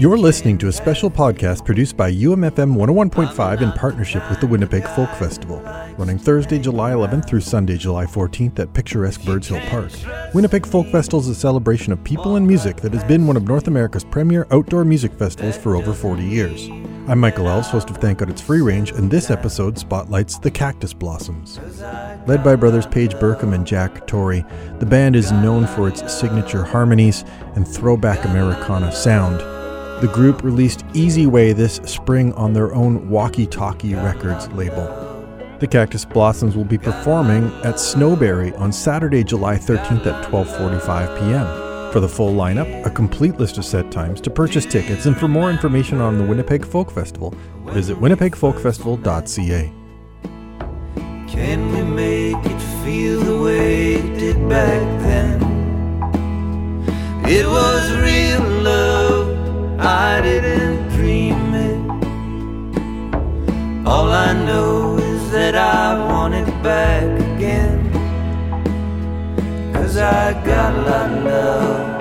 You're listening to a special podcast produced by UMFM 101.5 in partnership with the Winnipeg Folk Festival, running Thursday, July 11th through Sunday, July 14th at picturesque Birds Hill Park. Winnipeg Folk Festival is a celebration of people and music that has been one of North America's premier outdoor music festivals for over 40 years. I'm Michael Elves, host of Thank God It's Free Range, and this episode spotlights the Cactus Blossoms. Led by brothers Page Burkum and Jack Torrey, the band is known for its signature harmonies and throwback Americana sound. The group released Easy Way this spring on their own Walkie Talkie Records label. The Cactus Blossoms will be performing at Snowberry on Saturday, July 13th at 12:45 p.m. For the full lineup, a complete list of set times, to purchase tickets, and for more information on the Winnipeg Folk Festival, visit winnipegfolkfestival.ca. can we make it feel the way it did back then? It was real I didn't dream it. All I know is that I want it back again. Cause I got a lot of love,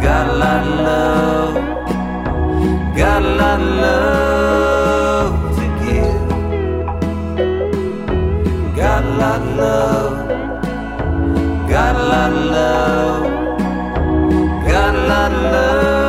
got a lot of love, got a lot of love to give. Got a lot of love, got a lot of love, got a lot of love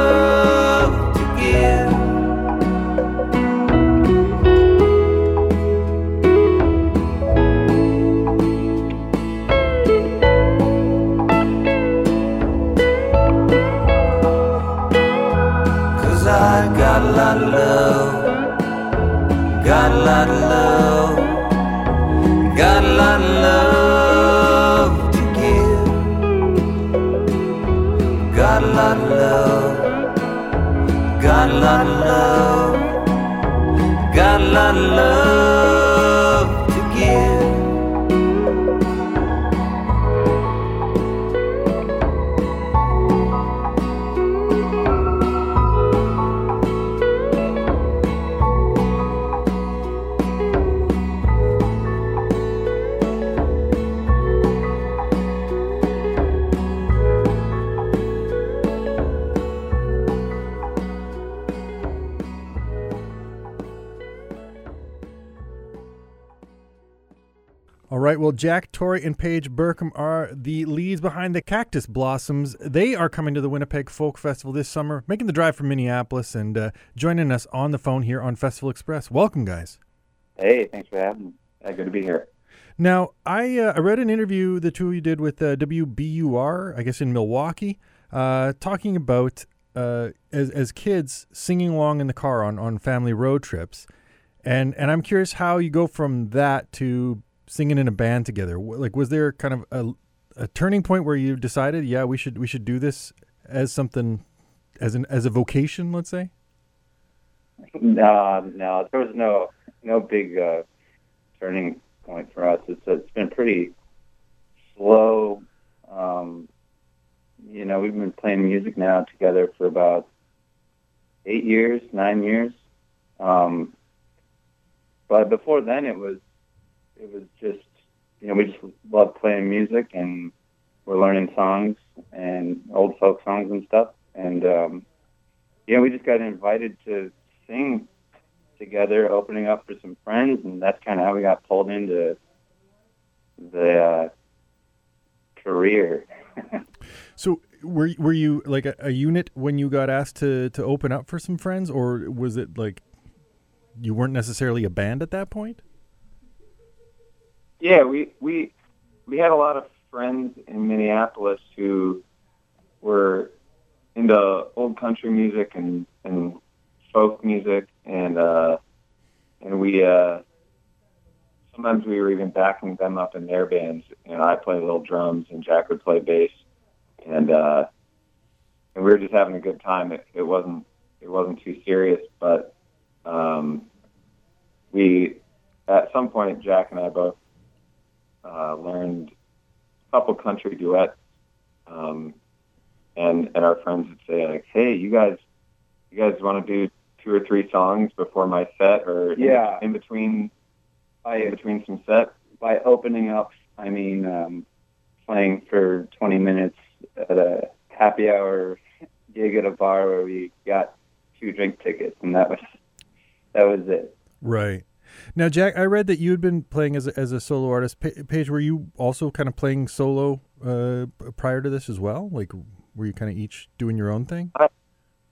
All right, well, Jack Torrey and Page Burkum are the leads behind the Cactus Blossoms. They are coming to the Winnipeg Folk Festival this summer, making the drive from Minneapolis and uh, joining us on the phone here on Festival Express. Welcome, guys. Hey, thanks for having me. Uh, good to be here. Now, I uh, I read an interview the two of you did with uh, WBUR, I guess in Milwaukee, uh, talking about uh, as as kids singing along in the car on, on family road trips, and and I'm curious how you go from that to singing in a band together. Like, was there kind of a, a turning point where you decided, yeah, we should we should do this as something as an as a vocation, let's say? No, no, there was no no big uh, turning point for us. It's it's been pretty slow. Um, you know, we've been playing music now together for about eight years, nine years. Um, but before then, it was it was just you know we just loved playing music and we're learning songs and old folk songs and stuff. And um, yeah, we just got invited to sing together, opening up for some friends, and that's kind of how we got pulled into the uh, career. So were were you like a, a unit when you got asked to to open up for some friends, or was it like you weren't necessarily a band at that point? Yeah, we we we had a lot of friends in Minneapolis who were into old country music and and folk music, and uh, and we uh, sometimes we were even backing them up in their bands. You know, I play little drums and Jack would play bass, and uh, and we were just having a good time. It, it wasn't it wasn't too serious, but um, we at some point Jack and I both uh, learned a couple country duets, um, and and our friends would say like, "Hey, you guys, you guys want to do two or three songs before my set, or in- Yeah. in, between by in between some sets?" by opening up, I mean um, playing for 20 minutes at a happy hour gig at a bar where we got two drink tickets, and that was that was it. Right. Now, Jack, I read that you had been playing as a, as a solo artist. Pa- Page, were you also kind of playing solo uh, prior to this as well? Like, were you kind of each doing your own thing?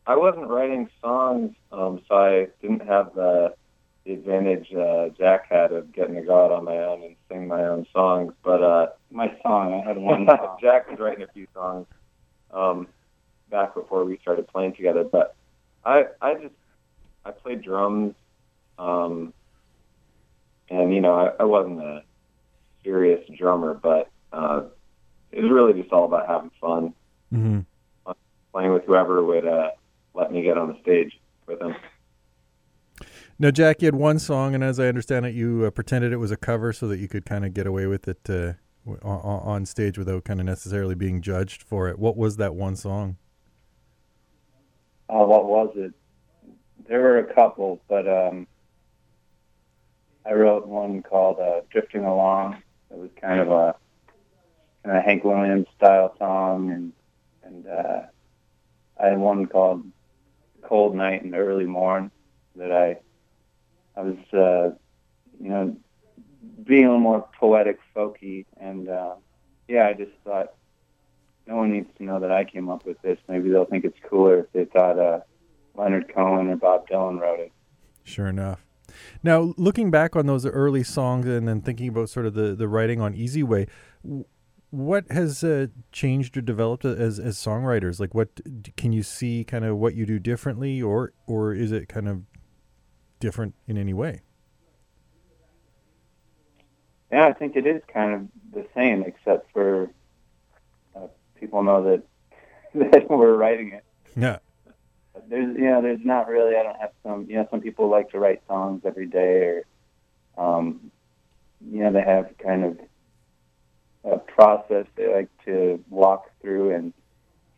I wasn't writing songs, um, so I didn't have the, the advantage uh, Jack had of getting to go out on my own and sing my own songs. But uh, My song, I had one Jack was writing a few songs um, back before we started playing together. But I, I just, I played drums, um, and you know, I, I wasn't a serious drummer, but uh, it was really just all about having fun, Mm-hmm. playing with whoever would uh, let me get on the stage with them. Now, Jack, you had one song, and as I understand it, you uh, pretended it was a cover so that you could kind of get away with it uh, w- on, on stage without kind of necessarily being judged for it. What was that one song? Oh, what was it? There were a couple, but um, I wrote one called uh, "Drifting Along." It was kind of a kind of Hank Williams style song, and and uh, I had one called "Cold Night and Early Morn" that I I was uh, you know being a little more poetic, folky, and uh, yeah, I just thought no one needs to know that I came up with this. Maybe they'll think it's cooler if they thought uh, Leonard Cohen or Bob Dylan wrote it. Sure enough. Now, looking back on those early songs and then thinking about sort of the, the writing on Easy Way, w- what has uh, changed or developed as as songwriters? Like, what can you see kind of what you do differently, or or is it kind of different in any way? Yeah, I think it is kind of the same, except for uh, people know that that we're writing it. Yeah. There's, know, there's not really. I don't have some. You know, some people like to write songs every day, or, um, you know, they have kind of a process they like to walk through. And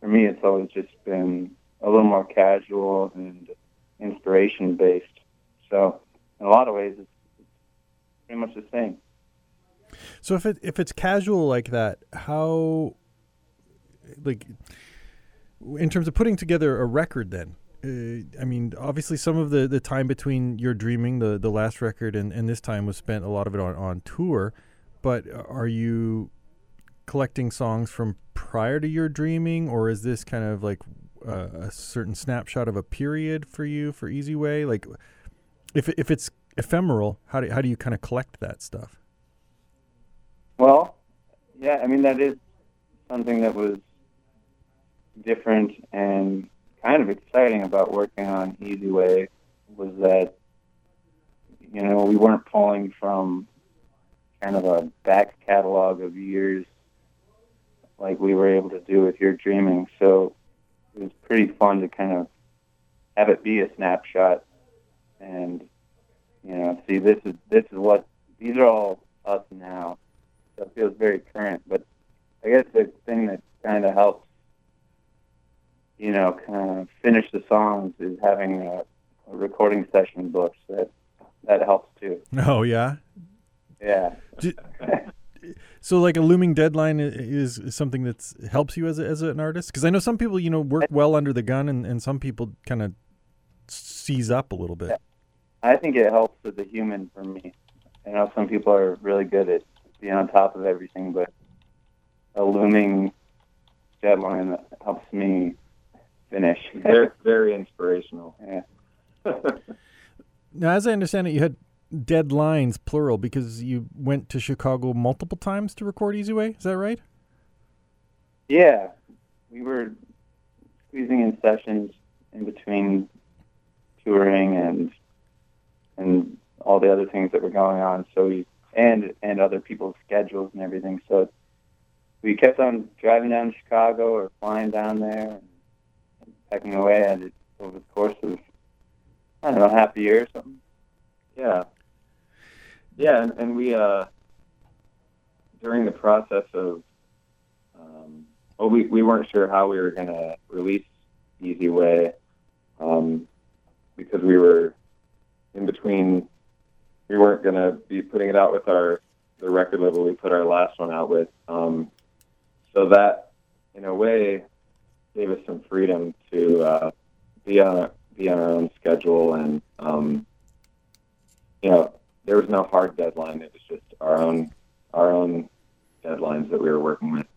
for me, it's always just been a little more casual and inspiration based. So, in a lot of ways, it's, it's pretty much the same. So if it if it's casual like that, how like in terms of putting together a record then uh, I mean, obviously, some of the, the time between You're Dreaming, the, the last record, and, and this time was spent a lot of it on, on tour. But are you collecting songs from prior to You're Dreaming, or is this kind of like uh, a certain snapshot of a period for you for Easy Way? Like, if if it's ephemeral, how do how do you kind of collect that stuff? Well, yeah, I mean that is something that was different and kind of exciting about working on Easy Way was that you know we weren't pulling from kind of a back catalog of years like we were able to do with You're Dreaming. So it was pretty fun to kind of have it be a snapshot and you know see this is this is what these are all us now so it feels very current. But I guess the thing that kind of helps, you know, kind of finish the songs is having a, a recording session booked. That that helps too. Oh yeah. Yeah. So like a looming deadline is, is something that helps you as a, as an artist because I know some people you know work well under the gun and, and some people kind of seize up a little bit. I think it helps as a human for me. I know some people are really good at being on top of everything, but a looming deadline helps me finish. Very, very inspirational. yeah. Now, as I understand it, you had deadlines plural because you went to Chicago multiple times to record Easy Way. Is that right? Yeah, we were squeezing in sessions in between touring and and all the other things that were going on. So we and and other people's schedules and everything. So we kept on driving down to Chicago or flying down there and, pecking away at it over the course of I don't know half a year or something. Yeah. Yeah, and, and we uh during the process of um well we, we weren't sure how we were gonna release Easy Way, um because we were in between we weren't gonna be putting it out with our the record label we put our last one out with. Um so that in a way, gave us some freedom to uh, be on be on our own schedule, and um, you know, there was no hard deadline. It was just our own our own deadlines that we were working with.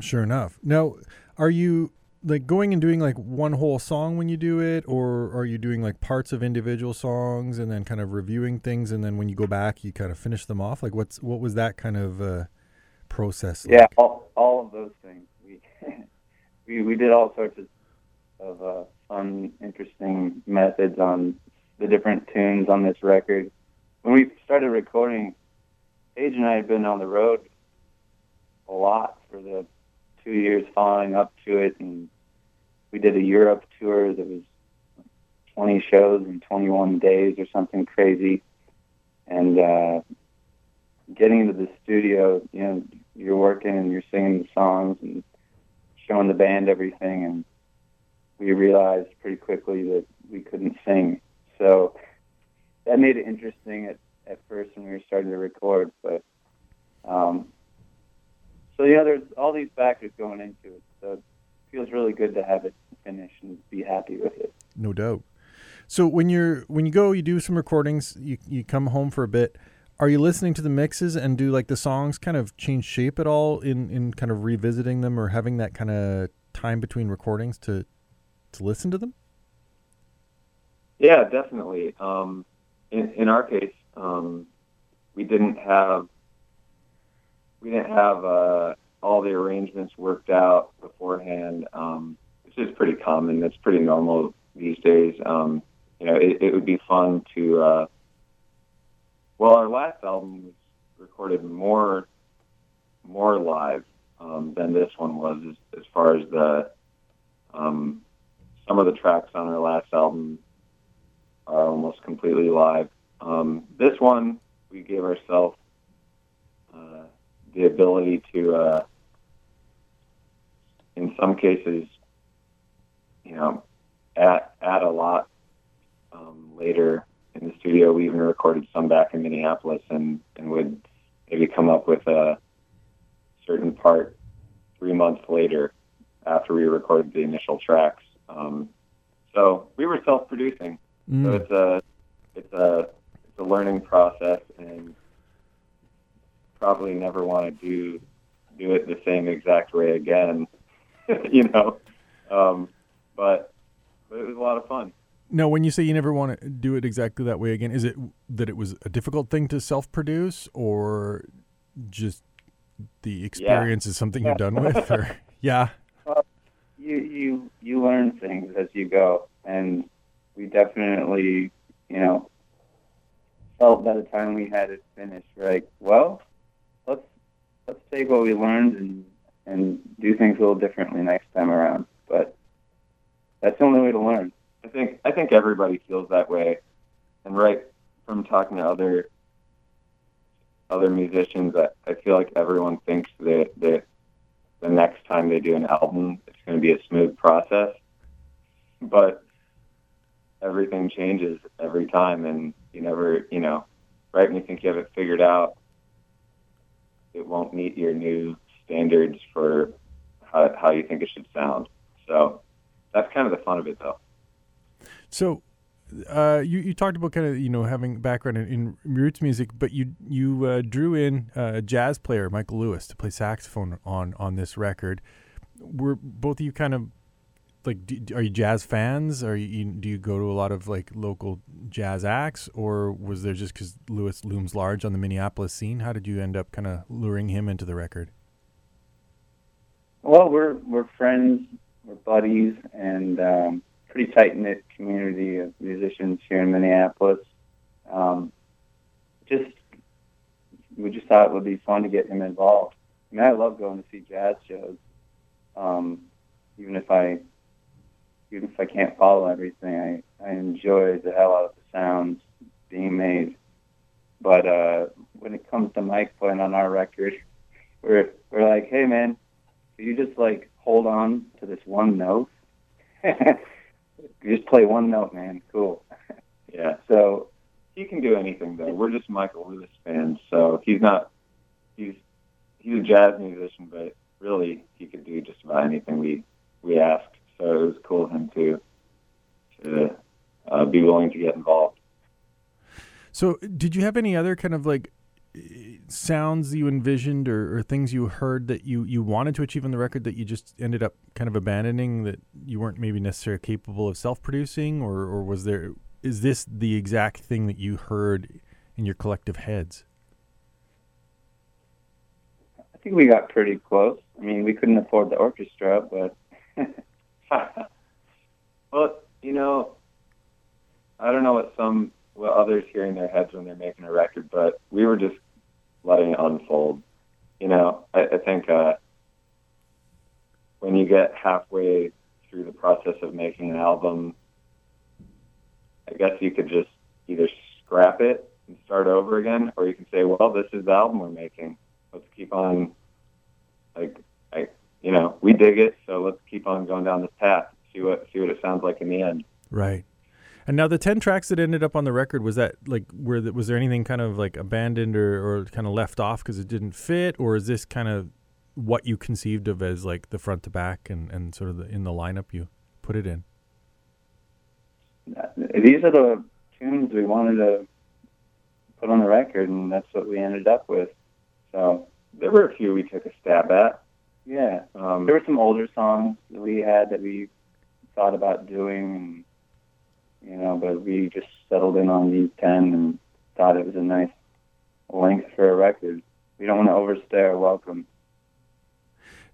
Sure enough. Now, are you like going and doing like one whole song when you do it, or are you doing like parts of individual songs and then kind of reviewing things, and then when you go back, you kind of finish them off? Like, what's what was that kind of uh, process? Yeah, all, all of those things. We we did all sorts of of uh, fun, interesting methods on the different tunes on this record. When we started recording, Page and I had been on the road a lot for the two years following up to it, and we did a Europe tour that was 20 shows in 21 days or something crazy. And uh, getting into the studio, you know, you're working and you're singing the songs and showing the band everything, and we realized pretty quickly that we couldn't sing. So that made it interesting at, at first when we were starting to record, but um, so yeah, there's all these factors going into it. So it feels really good to have it finished and be happy with it. No doubt. So when you're when you go, you do some recordings. You you come home for a bit. Are you listening to the mixes and do like the songs kind of change shape at all in in kind of revisiting them or having that kind of time between recordings to to listen to them? Yeah, definitely. Um, in in our case, um, we didn't have we didn't have uh, all the arrangements worked out beforehand, um, which is pretty common. It's pretty normal these days. Um, you know, it, it would be fun to. Uh, well, our last album was recorded more more live um, than this one was, as, as far as the um, some of the tracks on our last album are almost completely live. Um, this one, we gave ourselves uh, the ability to, uh, in some cases, you know, add, add a lot um, later in the studio. We even recorded some back in Minneapolis and, and would maybe come up with a certain part three months later after we recorded the initial tracks. Um, so we were self-producing. Mm. So it's a it's a it's a learning process, and probably never want to do do it the same exact way again. you know, um, but, but it was a lot of fun. No, when you say you never want to do it exactly that way again, is it that it was a difficult thing to self-produce, or just the experience is something you're done with? Or yeah, You you you learn things as you go, and we definitely, you know, felt by the time we had it finished, like, well, let's let's take what we learned and and do things a little differently next time around. But that's the only way to learn. I think I think everybody feels that way, and right from talking to other other musicians, I, I feel like everyone thinks that that the next time they do an album, it's going to be a smooth process, but everything changes every time, and you never, you know, right when you think you have it figured out, it won't meet your new standards for how, how you think it should sound. So that's kind of the fun of it, though. So, uh, you you talked about kind of you know having background in, in roots music, but you you uh, drew in uh, a jazz player Michael Lewis to play saxophone on on this record. Were both of you kind of like do, are you jazz fans? Are you do you go to a lot of like local jazz acts, or was there just because Lewis looms large on the Minneapolis scene? How did you end up kind of luring him into the record? Well, we're we're friends, we're buddies, and um, pretty tight knit community of musicians here in Minneapolis. Um, just we just thought it would be fun to get him involved. I mean, I love going to see jazz shows, um, even if I even if I can't follow everything. I I enjoy the hell out of the sounds being made. But uh, when it comes to Mike playing on our record, we're we're like, hey man, you just like hold on to this one note? you just play one note, man. Cool. Yeah. So He can do anything though. We're just Michael Lewis fans, so he's not he's he's a jazz musician, but really he could do just about about anything we we asked. So it was cool him to to uh, be willing to get involved. So, did you have any other kind of like sounds you envisioned or, or, things you heard that you, you wanted to achieve on the record that you just ended up kind of abandoning that you weren't maybe necessarily capable of self producing, or, or was there is this the exact thing that you heard in your collective heads? I think we got pretty close. I mean, we couldn't afford the orchestra, but well, you know, I don't know what some what others hear in their heads when they're making a record, but we were just letting it unfold. You know, I, I think uh, when you get halfway through the process of making an album, I guess you could just either scrap it and start over again, or you can say, well, this is the album we're making. Let's keep on, like, I, you know, we dig it, so let's keep on going down this path. See what see what it sounds like in the end. Right. And now the ten tracks that ended up on the record was that like where the, was there anything kind of like abandoned or, or kind of left off because it didn't fit, or is this kind of what you conceived of as like the front to back and, and sort of the, in the lineup you put it in? These are the tunes we wanted to put on the record, and that's what we ended up with. So there were a few we took a stab at. Yeah, um, there were some older songs that we had that we thought about doing you know, but we just settled in on these 10 and thought it was a nice length for a record. We don't want to overstay our welcome.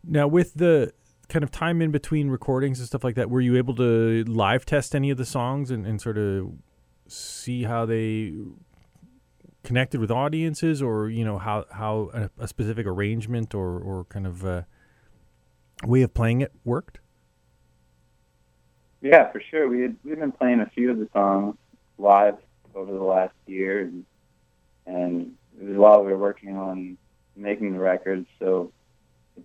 Now, with the kind of time in between recordings and stuff like that, were you able to live test any of the songs and, and sort of see how they connected with audiences or, you know, how, how a, a specific arrangement or, or kind of uh, way of playing it worked? Yeah, for sure. We had we've been playing a few of the songs live over the last year, and, and it was while we were working on making the record. So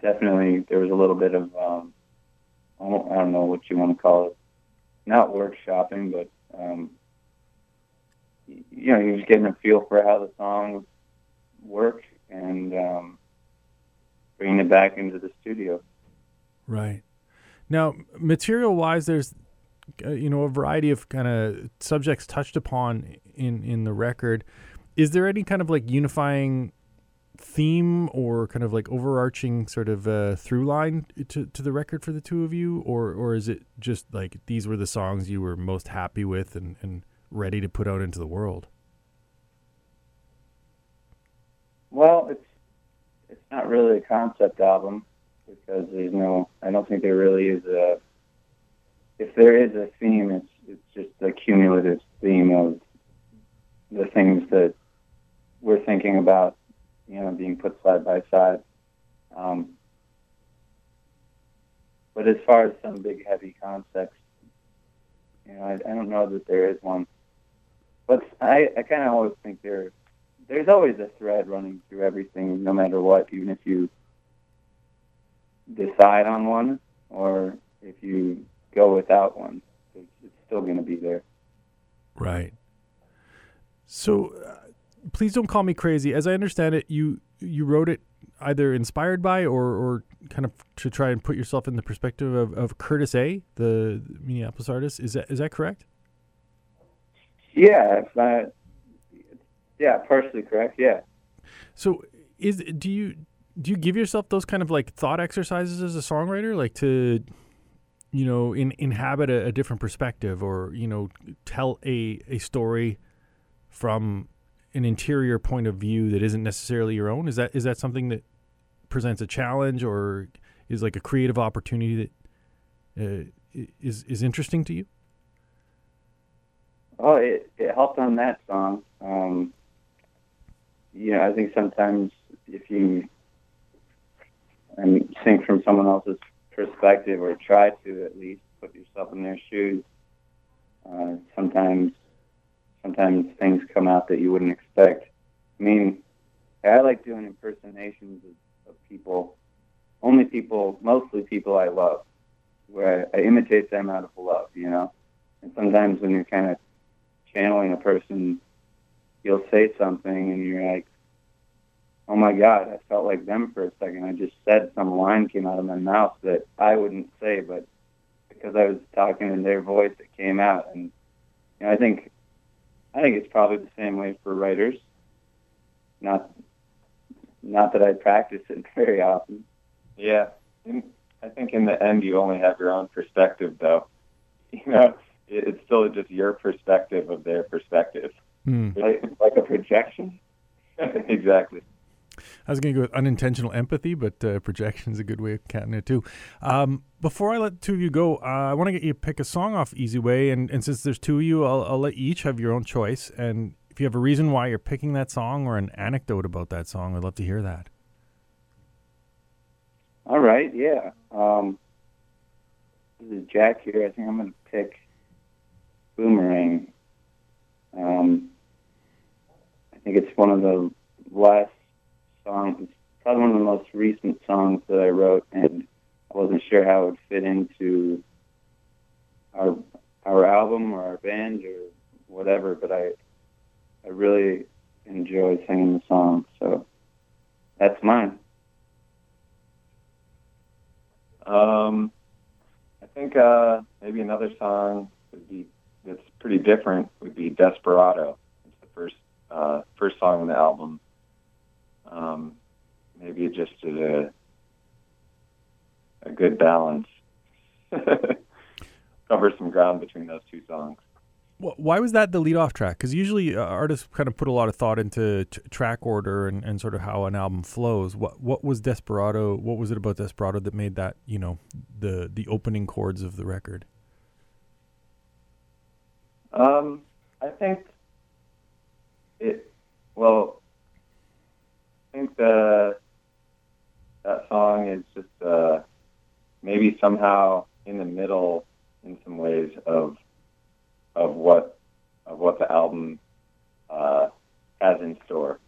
definitely there was a little bit of um, I don't know what you want to call it, not workshopping, but um, you know, you're just getting a feel for how the songs work and um, bringing it back into the studio. Right. Now, material wise, there's uh, you know a variety of kind of subjects touched upon in in the record. Is there any kind of like unifying theme or kind of like overarching sort of uh, through line to, to the record for the two of you or or is it just like these were the songs you were most happy with and, and ready to put out into the world well it's it's not really a concept album because there's no I don't think there really is a if there is a theme, it's it's just a cumulative theme of the things that we're thinking about, you know, being put side by side. Um, but as far as some big heavy concepts, you know, I, I don't know that there is one. But I, I kind of always think there, there's always a thread running through everything, no matter what, even if you decide on one or if you go without one. It's, it's still going to be there. Right. So, uh, please don't call me crazy. As I understand it, you you wrote it either inspired by or or kind of to try and put yourself in the perspective of, of Curtis A, the Minneapolis artist. Is that is that correct? Yeah, uh, yeah, partially correct. Yeah. So, is do you do you give yourself those kind of like thought exercises as a songwriter, like to you know, in, inhabit a, a, different perspective or, you know, tell a, a story from an interior point of view that isn't necessarily your own? Is that is that something that presents a challenge or is like a creative opportunity that uh, is is interesting to you? Oh, it, it helped on that song. Um, you know, I think sometimes if you I mean, sing from someone else's perspective or try to at least put yourself in their shoes. Uh, sometimes, sometimes things come out that you wouldn't expect. I mean, I like doing impersonations of, of people, only people, mostly people I love, where I, I imitate them out of love, you know. And sometimes when you're kind of channeling a person, you'll say something and you're like, oh my God, I felt like them for a second. I just said some line came out of my mouth that I wouldn't say, but because I was talking in their voice, it came out. And you know, I think, I think it's probably the same way for writers. Not, not that I practice it very often. Yeah, in, I think in the end you only have your own perspective, though. You know, it's still just your perspective of their perspective. Hmm. Like, like a projection. exactly. I was going to go with unintentional empathy, but uh, projection is a good way of counting it too. Um, before I let two of you go, uh, I want to get you to pick a song off Easy Way, and, and since there's two of you, I'll, I'll let you each have your own choice. And if you have a reason why you're picking that song or an anecdote about that song, I'd love to hear that. All right, yeah. Um, this is Jack here. I think I'm going to pick Boomerang. Um, I think it's one of the last songs. It's probably one of the most recent songs that I wrote, and I wasn't sure how it would fit into our our album or our band or whatever. But I I really enjoy singing the song, so that's mine. Um, I think uh, maybe another song would be that's pretty different would be Desperado. It's the first uh, first song on the album. Um, maybe it just did a a good balance. Cover some ground between those two songs. Why was that the lead off track? Because usually uh, artists kind of put a lot of thought into t- track order and, and sort of how an album flows. What what was Desperado? What was it about Desperado that made that you know the the opening chords of the record? Um, I think it. Well, think the that song is just uh, maybe somehow in the middle in some ways of of what of what the album uh, has in store.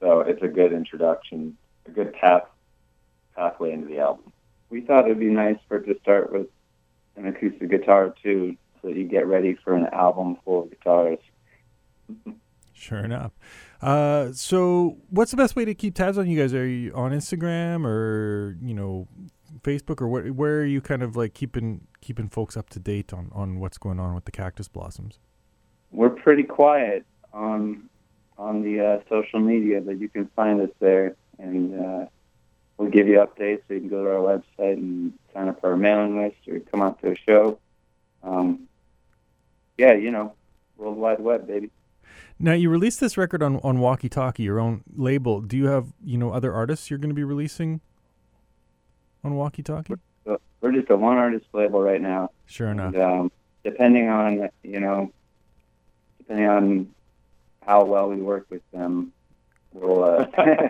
So it's a good introduction, a good path pathway into the album. we thought it'd be nice for it to start with an acoustic guitar too, so that you get ready for an album full of guitars. Sure enough. Uh, so, what's the best way to keep tabs on you guys? Are you on Instagram or you know Facebook or where? Where are you kind of like keeping keeping folks up to date on on what's going on with the Cactus Blossoms? We're pretty quiet on on the uh, social media, but you can find us there, and uh, we'll give you updates. So you can go to our website and sign up for our mailing list, or come out to a show. Um, yeah, you know, World Wide Web, baby. Now, you released this record on on Walkie Talkie, your own label. Do you have you know other artists you're going to be releasing on Walkie Talkie? So we're just a one artist label right now. Sure enough. And, um, depending on you know, depending on how well we work with them, we'll uh,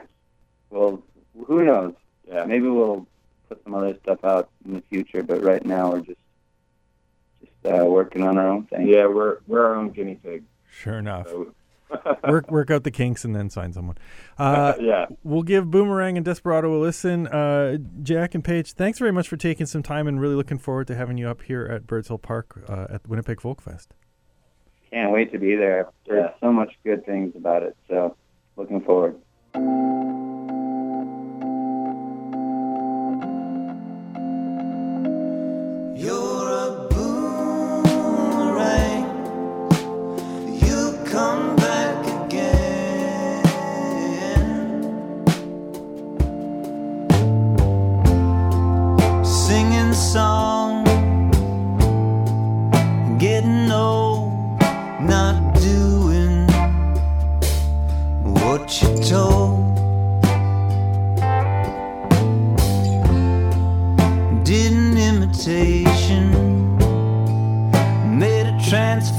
we'll who knows? Yeah. Maybe we'll put some other stuff out in the future, but right now we're just just uh, working on our own thing. Yeah, we're we're our own guinea pig. Sure enough. So work work out the kinks and then sign someone. Uh, yeah. we'll give Boomerang and Desperado a listen. Uh, Jack and Page, thanks very much for taking some time and really looking forward to having you up here at Birds Hill Park uh, at Winnipeg Folk Fest. Can't wait to be there. I've heard Yeah. so much good things about it, so looking forward.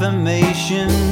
Transformation,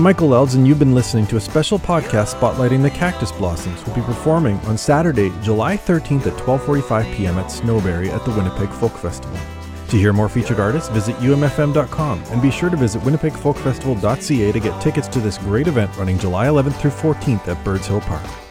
I'm Michael Elves, and you've been listening to a special podcast spotlighting the Cactus Blossoms, who'll be performing on Saturday, July 13th at 12:45 p.m. at Snowberry at the Winnipeg Folk Festival. To hear more featured artists, visit umfm.com and be sure to visit winnipegfolkfestival.ca to get tickets to this great event running July 11th through 14th at Birds Hill Park.